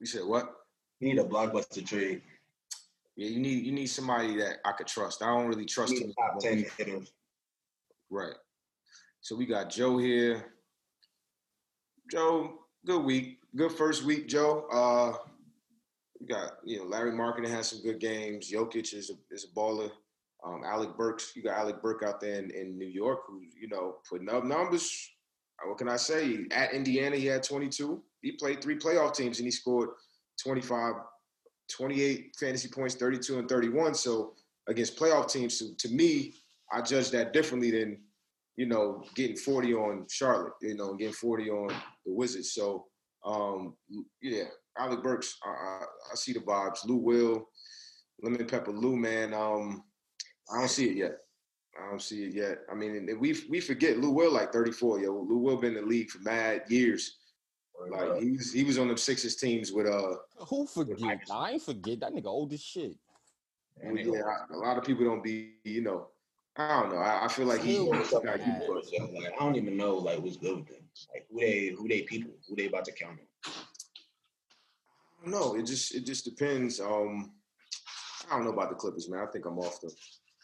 you said what?
We need a blockbuster trade.
Yeah, you need you need somebody that I could trust. I don't really trust him.
top ten.
Right. So we got Joe here. Joe, good week. Good first week, Joe. Uh we got, you know, Lauri Markkanen has some good games. Jokic is a is a baller. Um, Alec Burks, you got Alec Burks out there in, in New York who's, you know, putting up numbers. Uh, What can I say? At Indiana, he had 22. He played three playoff teams and he scored 25, 28 fantasy points, 32 and 31. So against playoff teams, so to me, I judge that differently than, you know, getting 40 on Charlotte, you know, getting 40 on the Wizards. So, um, yeah, Alec Burks, I, I, I see the vibes. Lou Will, Lemon Pepper Lou, man. Um, I don't see it yet. I don't see it yet. I mean, and we we forget Lou Will like 34, yo. Lou Will been in the league for mad years. Like he was he was on them Sixers teams with uh
Who forget? I ain't forget that nigga old as shit.
And
yeah, I- a lot of people don't be, you know, I don't know. I, I feel like he,
Still
he got
mad.
you,
So, like, I don't even know like what's good with them. Like who they who they people, who they about to count on.
No, it just it just depends. Um, I don't know about the Clippers, man. I think I'm off them.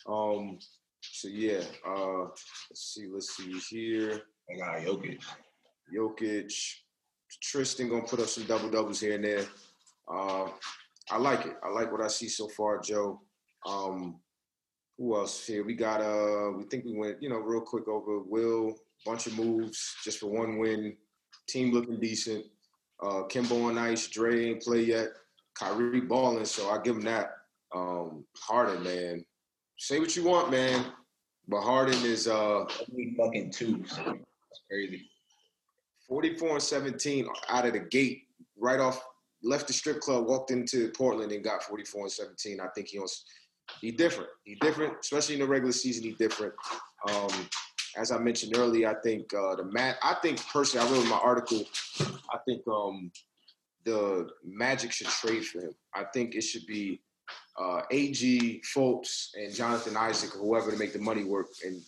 Um, so yeah. Uh, let's see. Let's see here.
I got Jokic.
Jokic, Tristan gonna put up some double doubles here and there. Uh, I like it. I like what I see so far, Joe. Um, who else here? We got uh, we think we went, you know, real quick over Will. Bunch of moves just for one win. Team looking decent. Uh, Kemba on ice. Dre ain't play yet. Kyrie balling, so I give him that. Um, Harden, man. Say what you want, man. But Harden is uh
fucking two. So that's crazy.
44 and 17 out of the gate, right off, left the strip club, walked into Portland and got 44 and 17. I think he was he different. He different, especially in the regular season. He different. Um, as I mentioned earlier, I think uh, the Mat. I think personally, I wrote in my article. I think um, the Magic should trade for him. I think it should be uh, Ag, Fultz, and Jonathan Isaac, or whoever to make the money work, and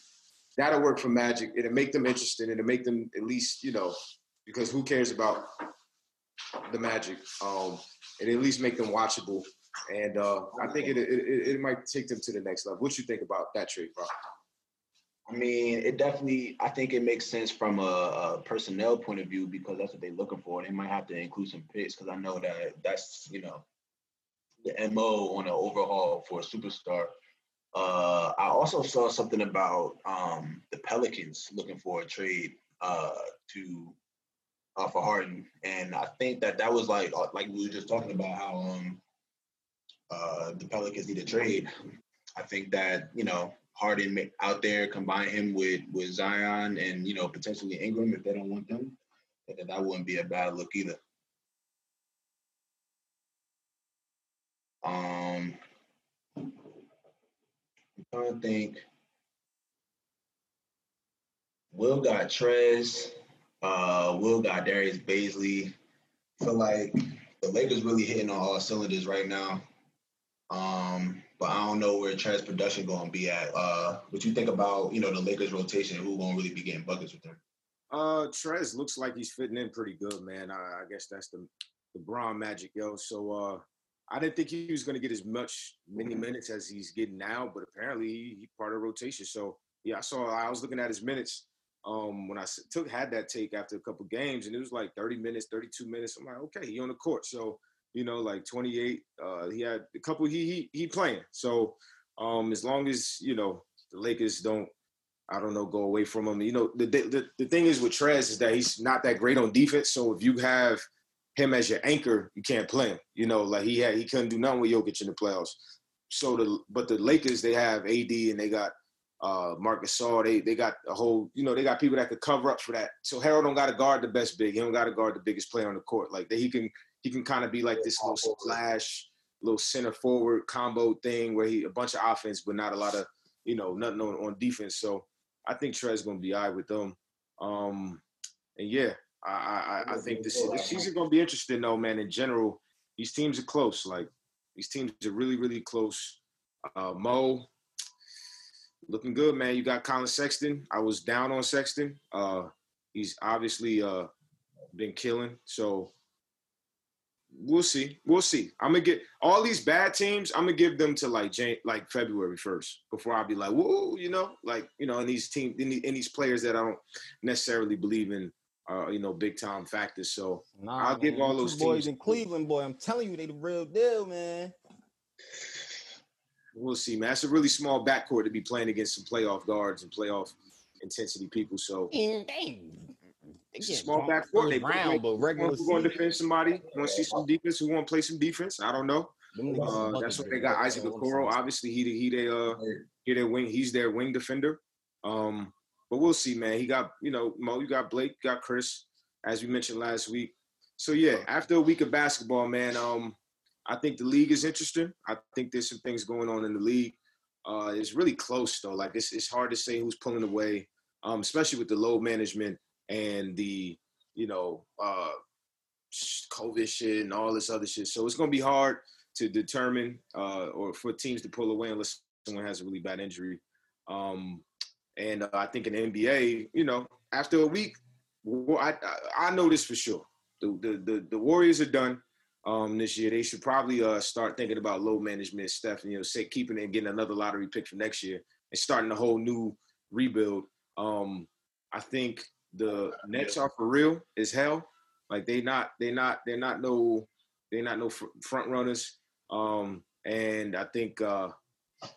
that'll work for Magic. It'll make them interested, and it'll make them at least, you know, because who cares about the Magic? Um, it at least make them watchable, and uh, I think it, it it it might take them to the next level. What you think about that trade, bro?
I mean, it definitely. I think it makes sense from a, a personnel point of view because that's what they're looking for. They might have to include some picks because I know that that's you know the mo on an overhaul for a superstar. Uh, I also saw something about um, the Pelicans looking for a trade uh, to uh, for Harden, and I think that that was like uh, like we were just talking about how um, uh, the Pelicans need a trade. I think that you know Harden out there combine him with with Zion and you know potentially Ingram if they don't want them, then that wouldn't be a bad look either. Um, I'm trying to think. Will got Trez. Uh, Will got Darius Bazley. Feel like the Lakers really hitting on all cylinders right now. Um, but I don't know where Trez production going to be at. Uh, what you think about you know the Lakers rotation? Who going to really be getting buckets with them?
Uh, Trez looks like he's fitting in pretty good, man. I, I guess that's the the Bron magic, yo. So uh, I didn't think he was going to get as much many minutes as he's getting now, but apparently he, he part of the rotation. So yeah, I saw. I was looking at his minutes um, I took had that take after a couple games, and it was like 30 minutes, 32 minutes. I'm like, okay, he on the court. So you know, like 28. Uh, he had a couple. He he he playing. So Um, as long as you know the Lakers don't, I don't know, go away from him. You know, the the the thing is with Trez is that he's not that great on defense. So if you have him as your anchor, you can't play him. You know, like he had he couldn't do nothing with Jokic in the playoffs. So the but the Lakers they have AD and they got uh Marc Gasol. They they got a whole you know they got people that could cover up for that. So Harrell don't got to guard the best big. He don't got to guard the biggest player on the court. Like that he can he can kind of be like this little splash, little center forward combo thing where he a bunch of offense but not a lot of you know nothing on, on defense. So I think Trez gonna be eye with them. Um and yeah, I I, I think this this season gonna be interesting though, man. In general, these teams are close. Like these teams are really really close. Uh, Mo, looking good, man. You got Collin Sexton. I was down on Sexton. Uh, he's obviously uh, been killing. So we'll see. We'll see. I'm gonna get all these bad teams. I'm gonna give them to like Jan- like February first before I'll be like, whoa, you know, like you know, in these team, in, the, in these players that I don't necessarily believe in, uh, you know, big time factors. So
Nah,
I'll give all those
boys in Cleveland, boy. I'm telling you, they the real deal, man.
we'll see, man. That's a really small backcourt to be playing against some playoff guards and playoff intensity people. So
dang. They
It's a small backcourt. They
round, but regular
who going to defend somebody? Want to see some defense? Who want to play some defense? I don't know. Uh, that's what they got. Isaac
man.
Okoro, obviously he he they uh he their wing. He's their wing defender. Um, but we'll see, man. He got you know Mo, you got Blake, got Chris, as we mentioned last week. So yeah, after a week of basketball, man, um, I think the league is interesting. I think there's some things going on in the league. Uh, it's really close though. Like it's it's hard to say who's pulling away, um, especially with the load management and the you know uh, COVID shit and all this other shit. So it's gonna be hard to determine uh, or for teams to pull away unless someone has a really bad injury. Um, and uh, I think in the NBA, you know, after a week, I I, know this for sure. The, the the the Warriors are done um, this year. They should probably uh, start thinking about load management stuff and you know, say keeping it and getting another lottery pick for next year and starting a whole new rebuild. Um, I think the Nets are for real as hell. Like they not they not they're not no they're not no fr- front runners. Um, and I think uh,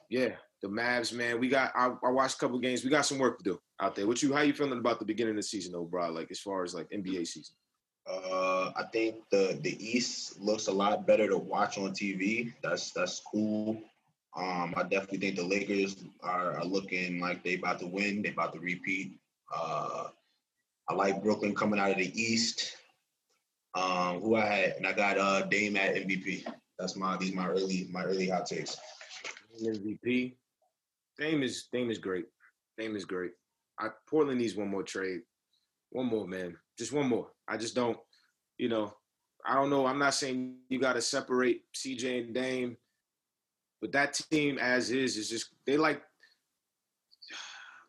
yeah, the Mavs, man. We got I, I watched a couple games. We got some work to do out there. What you how you feeling about the beginning of the season, though, bro? Like as far as like NBA season.
Uh, I think the the East looks a lot better to watch on TV. That's that's cool. Um, I definitely think the Lakers are, are looking like they about to win. They about to repeat. Uh, I like Brooklyn coming out of the East. Um, who I had, and I got uh Dame at MVP. That's my these my early my early hot takes.
MVP. Dame is Dame is great. Dame is great. I Portland needs one more trade. One more, man. Just one more. I just don't, you know, I don't know. I'm not saying you gotta separate CJ and Dame, but that team as is is just they like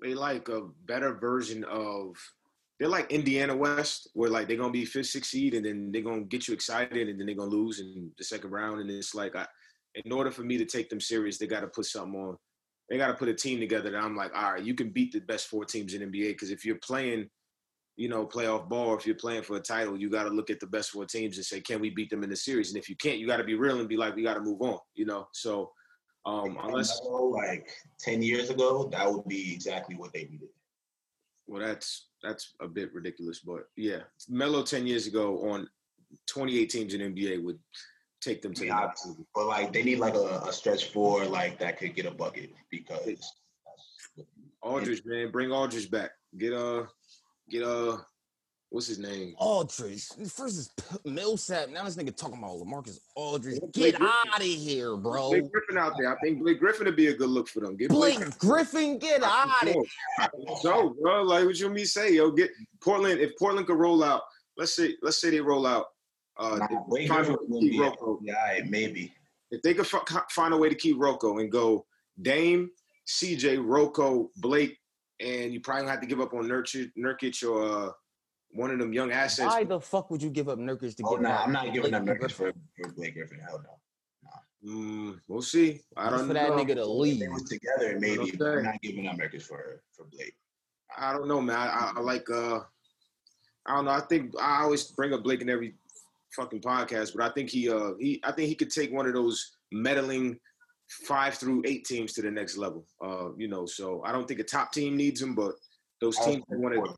they like a better version of they're like Indiana West, where like they're gonna be fifth, sixth seed, and then they're gonna get you excited, and then they're gonna lose in the second round, and it's like I, in order for me to take them serious, they got to put something on. They got to put a team together that I'm like, all right, you can beat the best four teams in NBA. Because if you're playing, you know, playoff ball, if you're playing for a title, you got to look at the best four teams and say, can we beat them in the series? And if you can't, you got to be real and be like, we got to move on. You know, so um, unless
like ten years ago, that would be exactly what they needed.
well, that's that's a bit ridiculous, but yeah, Melo ten years ago on 28 teams in NBA would take them to the
Yeah,
next level.
But like they need like a, a stretch four like that could get a bucket because that's
Aldridge, man, bring Aldridge back. Get uh, get uh, what's his name?
Aldridge. First is P- Millsap. Now this nigga talking about LaMarcus Aldridge.
Blake
Get out of here, bro.
Blake Griffin out there. I think Blake Griffin would be a good look for them. Get Blake.
Blake Griffin, get out of here.
So, bro, like what you mean say, yo, get Portland. If Portland could roll out, let's say, let's say they roll out. Uh,
Nah,
if,
Blake
find a way
will
to keep
be
Rocco.
yeah, all right, maybe.
if they could fi- find a way to keep Rocco and go Dame, CJ, Rocco, Blake, and you probably have to give up on Nurkic, Nurkic or uh, one of them young assets.
Why the fuck would you give up Nurkic to
Oh
get
no,
that
I'm not giving
Blake
up Nurkic for, for Blake Griffin. Hell no.
Mm, we'll see. I
Just
don't
for that nigga to leave.
they was together, maybe. But
Okay.
I'm not giving up Nurkic for for Blake.
I don't know, man. I, I, I like. uh I don't know. I think I always bring up Blake in every fucking podcast, but I think he, uh he, I think he could take one of those meddling five through eight teams to the next level. Uh, you know, so I don't think a top team needs him, but those teams that want to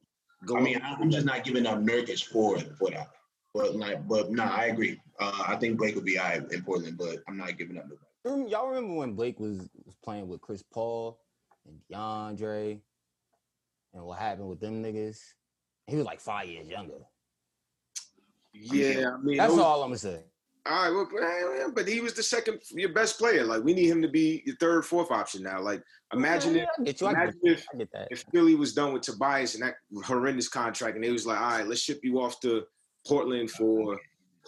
go.
I mean, I'm just not giving up Nurkic for for that. But like, but no, nah, I agree. Uh, I think Blake will be high in Portland, but I'm not giving up nobody.
Y'all remember when Blake was was playing with Chris Paul and DeAndre, and what happened with them niggas? He was like five years younger.
Yeah, I mean,
That's
those-
all I'm gonna say.
All right, well, but he was the second, your best player. Like we need him to be your third, fourth option now. Like imagine
Yeah,
if
I get get,
imagine if
I get that.
if Philly was done with Tobias and that horrendous contract, and they was like, all right, let's ship you off to Portland for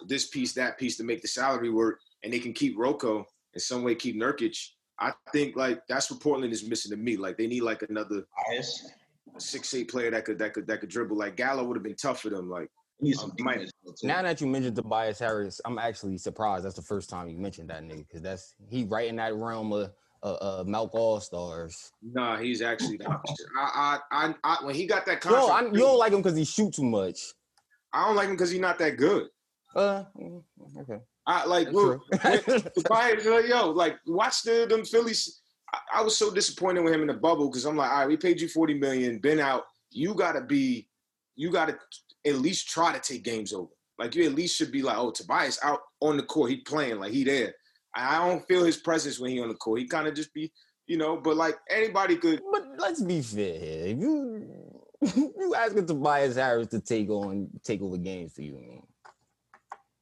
this piece, that piece to make the salary work, and they can keep Rocco in some way, keep Nurkic. I think like that's what Portland is missing to me. Like they need like another six eight player that could that could that could dribble. Like Gallo would have been tough for them. Like
He needs some
Um, Mike,
defense, too.
Now that you mentioned Tobias Harris, I'm actually surprised. That's the first time you mentioned that nigga because that's he right in that realm of uh, uh Malk All Stars.
nah, he's actually the opposite. I, I I I when he got that
Yo,
contract,
I, you don't like him because he shoot too much.
I don't like him because he's not that good.
Uh, mm, okay.
I like look. Tobias, like, yo, like watch the them Phillies. I, I was so disappointed with him in the bubble because I'm like, all right, we paid you 40 million, been out. You gotta be, you gotta at least try to take games over. Like you at least should be like, oh, Tobias out on the court, he playing, like he there. I don't feel his presence when he on the court. He kind of just be, you know, but like anybody could.
But let's be fair here. If you you asking Tobias Harris to take on take over games for you, I mean,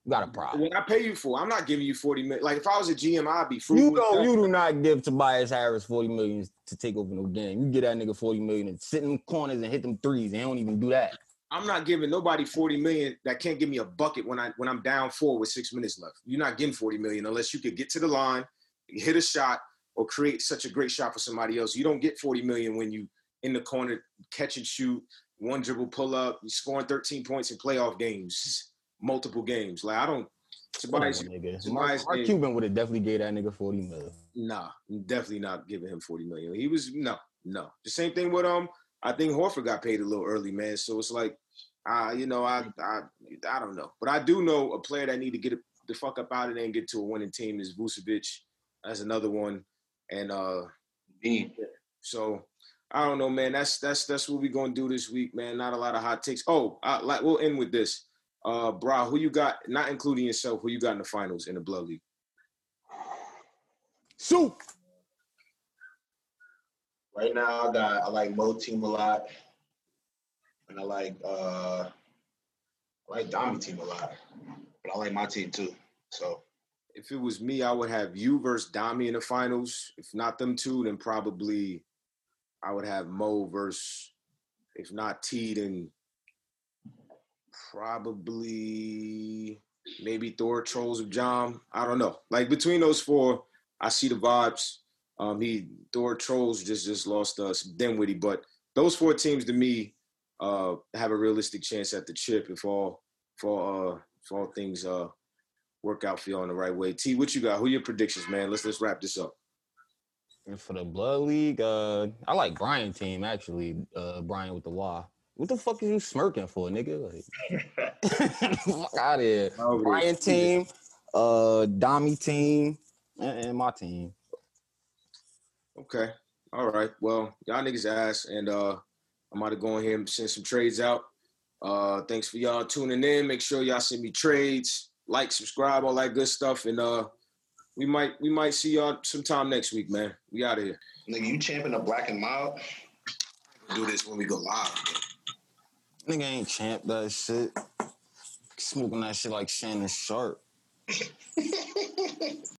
you got a problem.
When I pay you for, I'm not giving you 40 million. Like if I was a GM, I'd be frugal.
You don't you do not give Tobias Harris 40 million to take over no game. You get that nigga 40 million and sit in corners and hit them threes. They don't even do that.
I'm not giving nobody 40 million that can't give me a bucket when I when I'm down four with six minutes left. You're not getting 40 million unless you could get to the line, hit a shot, or create such a great shot for somebody else. You don't get 40 million when you in the corner, catch and shoot, one dribble pull up, you scoring 13 points in playoff games, multiple games. Like I don't Tobias. Tobias
Mark, Mark Cuban would have definitely gave that nigga 40 million.
nah, definitely not giving him 40 million. He was no, no. The same thing with um, I think Horford got paid a little early, man. So it's like, uh, you know, I I I don't know. But I do know a player that need to get the fuck up out of there and get to a winning team is Vucevic. That's another one. And uh
Indeed.
so I don't know, man. That's that's that's what we're gonna do this week, man. Not a lot of hot takes. Oh, I, like we'll end with this. Uh, bro, who you got? Not including yourself. Who you got in the finals in the blood league?
Soup.
Right now, I got I like Mo team a lot, and I like uh I like Dami team a lot, but I like my team too. So
if it was me, I would have you versus Dami in the finals. If not them two, then probably I would have Mo versus, if not T, then probably maybe Thor Trolls of John. I don't know. Like between those four, I see the vibes. Um, he Thor Trolls just just lost us Dinwiddie, but those four teams to me uh have a realistic chance at the chip if all if all uh if all things uh work out for you on the right way. T, what you got? Who your predictions, man? Let's let's wrap this up.
And for the blood league, uh, I like Brian team actually. Uh, Brian with the Y. What the fuck is you smirking for, nigga? Like, fuck out of here. Brian team, uh, Dami team, and, and my team.
Okay. All right. Well, y'all niggas ass, and uh I'm about to go in here and send some trades out. Uh thanks for y'all tuning in. Make sure y'all send me trades, like, subscribe, all that good stuff. And uh we might we might see y'all sometime next week, man. We out of here.
nigga, you champion of black and mild.
Do this when we go live.
Nigga ain't champ that shit. Smoking that shit like Shannon Sharpe.